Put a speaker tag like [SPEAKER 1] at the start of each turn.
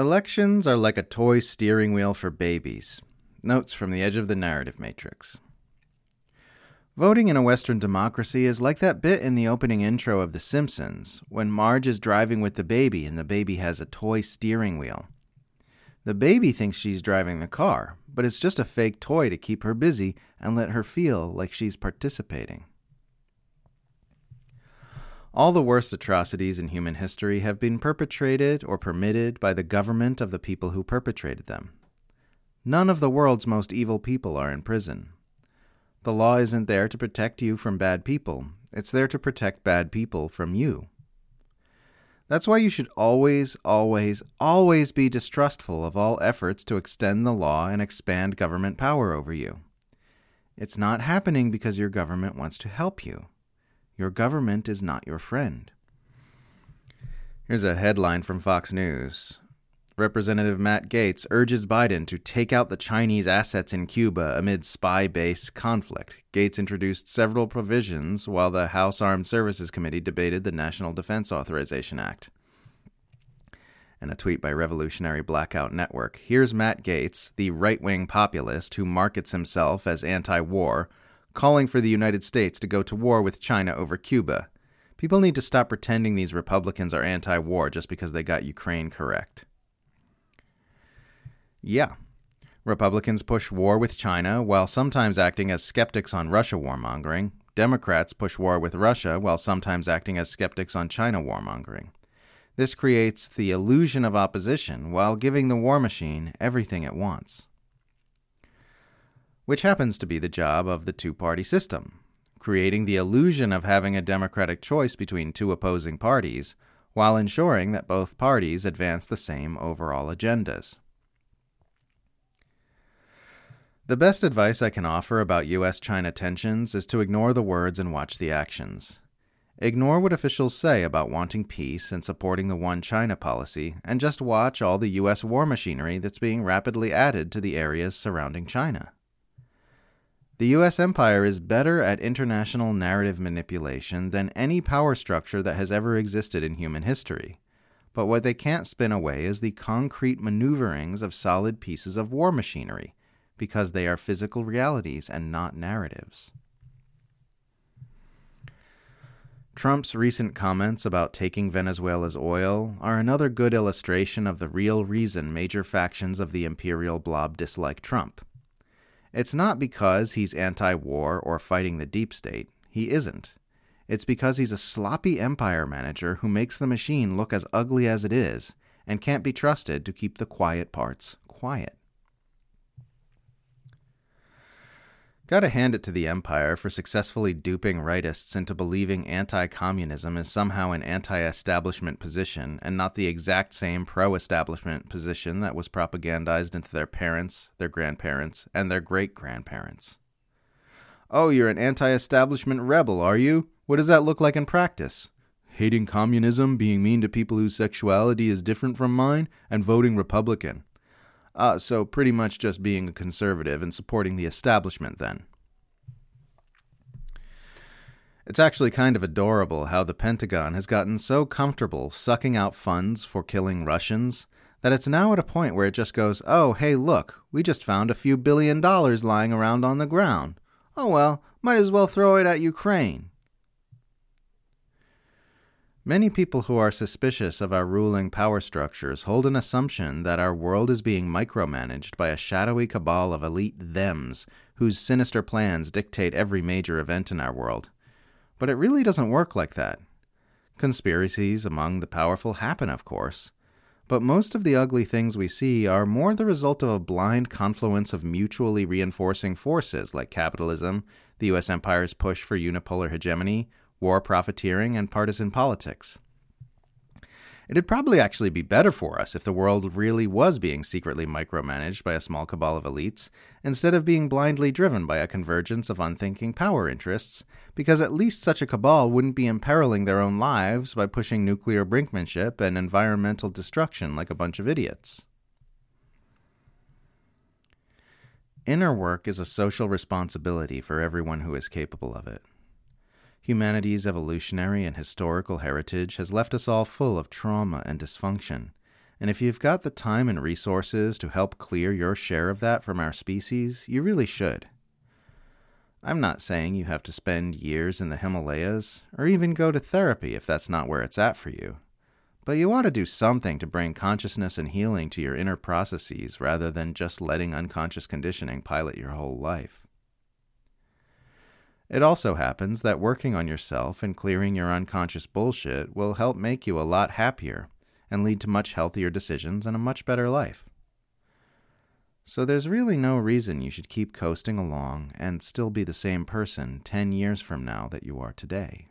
[SPEAKER 1] Elections are like a toy steering wheel for babies. Notes from the edge of the narrative matrix. Voting in a Western democracy is like that bit in the opening intro of The Simpsons when Marge is driving with the baby and the baby has a toy steering wheel. The baby thinks she's driving the car, but it's just a fake toy to keep her busy and let her feel like she's participating. All the worst atrocities in human history have been perpetrated or permitted by the government of the people who perpetrated them. None of the world's most evil people are in prison. The law isn't there to protect you from bad people, it's there to protect bad people from you. That's why you should always, always, always be distrustful of all efforts to extend the law and expand government power over you. It's not happening because your government wants to help you. Your government is not your friend. Here's a headline from Fox News. Representative Matt Gaetz urges Biden to take out the Chinese assets in Cuba amid spy base conflict. Gaetz introduced several provisions while the House Armed Services Committee debated the National Defense Authorization Act. And a tweet by Revolutionary Blackout Network. Here's Matt Gaetz, the right wing populist who markets himself as anti war, calling for the United States to go to war with China over Cuba. People need to stop pretending these Republicans are anti war just because they got Ukraine correct. Yeah. Republicans push war with China while sometimes acting as skeptics on Russia warmongering. Democrats push war with Russia while sometimes acting as skeptics on China warmongering. This creates the illusion of opposition while giving the war machine everything it wants which happens to be the job of the two party system, creating the illusion of having a democratic choice between two opposing parties, while ensuring that both parties advance the same overall agendas. The best advice I can offer about US China tensions is to ignore the words and watch the actions. Ignore what officials say about wanting peace and supporting the One China policy, and just watch all the US war machinery that's being rapidly added to the areas surrounding China. The US empire is better at international narrative manipulation than any power structure that has ever existed in human history. But what they can't spin away is the concrete maneuverings of solid pieces of war machinery, because they are physical realities and not narratives. Trump's recent comments about taking Venezuela's oil are another good illustration of the real reason major factions of the imperial blob dislike Trump. It's not because he's anti war or fighting the deep state. He isn't. It's because he's a sloppy empire manager who makes the machine look as ugly as it is and can't be trusted to keep the quiet parts quiet. Gotta hand it to the Empire for successfully duping rightists into believing anti communism is somehow an anti establishment position and not the exact same pro establishment position that was propagandized into their parents, their grandparents, and their great grandparents. Oh, you're an anti establishment rebel, are you? What does that look like in practice? Hating communism, being mean to people whose sexuality is different from mine, and voting Republican. Uh, so pretty much just being a conservative and supporting the establishment then. It's actually kind of adorable how the Pentagon has gotten so comfortable sucking out funds for killing Russians that it's now at a point where it just goes, oh, hey, look, we just found a few billion dollars lying around on the ground. Oh well, might as well throw it at Ukraine. Many people who are suspicious of our ruling power structures hold an assumption that our world is being micromanaged by a shadowy cabal of elite thems whose sinister plans dictate every major event in our world. But it really doesn't work like that. Conspiracies among the powerful happen, of course, but most of the ugly things we see are more the result of a blind confluence of mutually reinforcing forces like capitalism, the US empire's push for unipolar hegemony, war profiteering, and partisan politics. It'd probably actually be better for us if the world really was being secretly micromanaged by a small cabal of elites, instead of being blindly driven by a convergence of unthinking power interests, because at least such a cabal wouldn't be imperiling their own lives by pushing nuclear brinkmanship and environmental destruction like a bunch of idiots. Inner work is a social responsibility for everyone who is capable of it. Humanity's evolutionary and historical heritage has left us all full of trauma and dysfunction, And if you've got the time and resources to help clear your share of that from our species, you really should. I'm not saying you have to spend years in the Himalayas, or even go to therapy if that's not where it's at for you. But you ought to do something to bring consciousness and healing to your inner processes rather than just letting unconscious conditioning pilot your whole life. It also happens that working on yourself and clearing your unconscious bullshit will help make you a lot happier and lead to much healthier decisions and a much better life. So there's really no reason you should keep coasting along and still be the same person 10 years from now that you are today.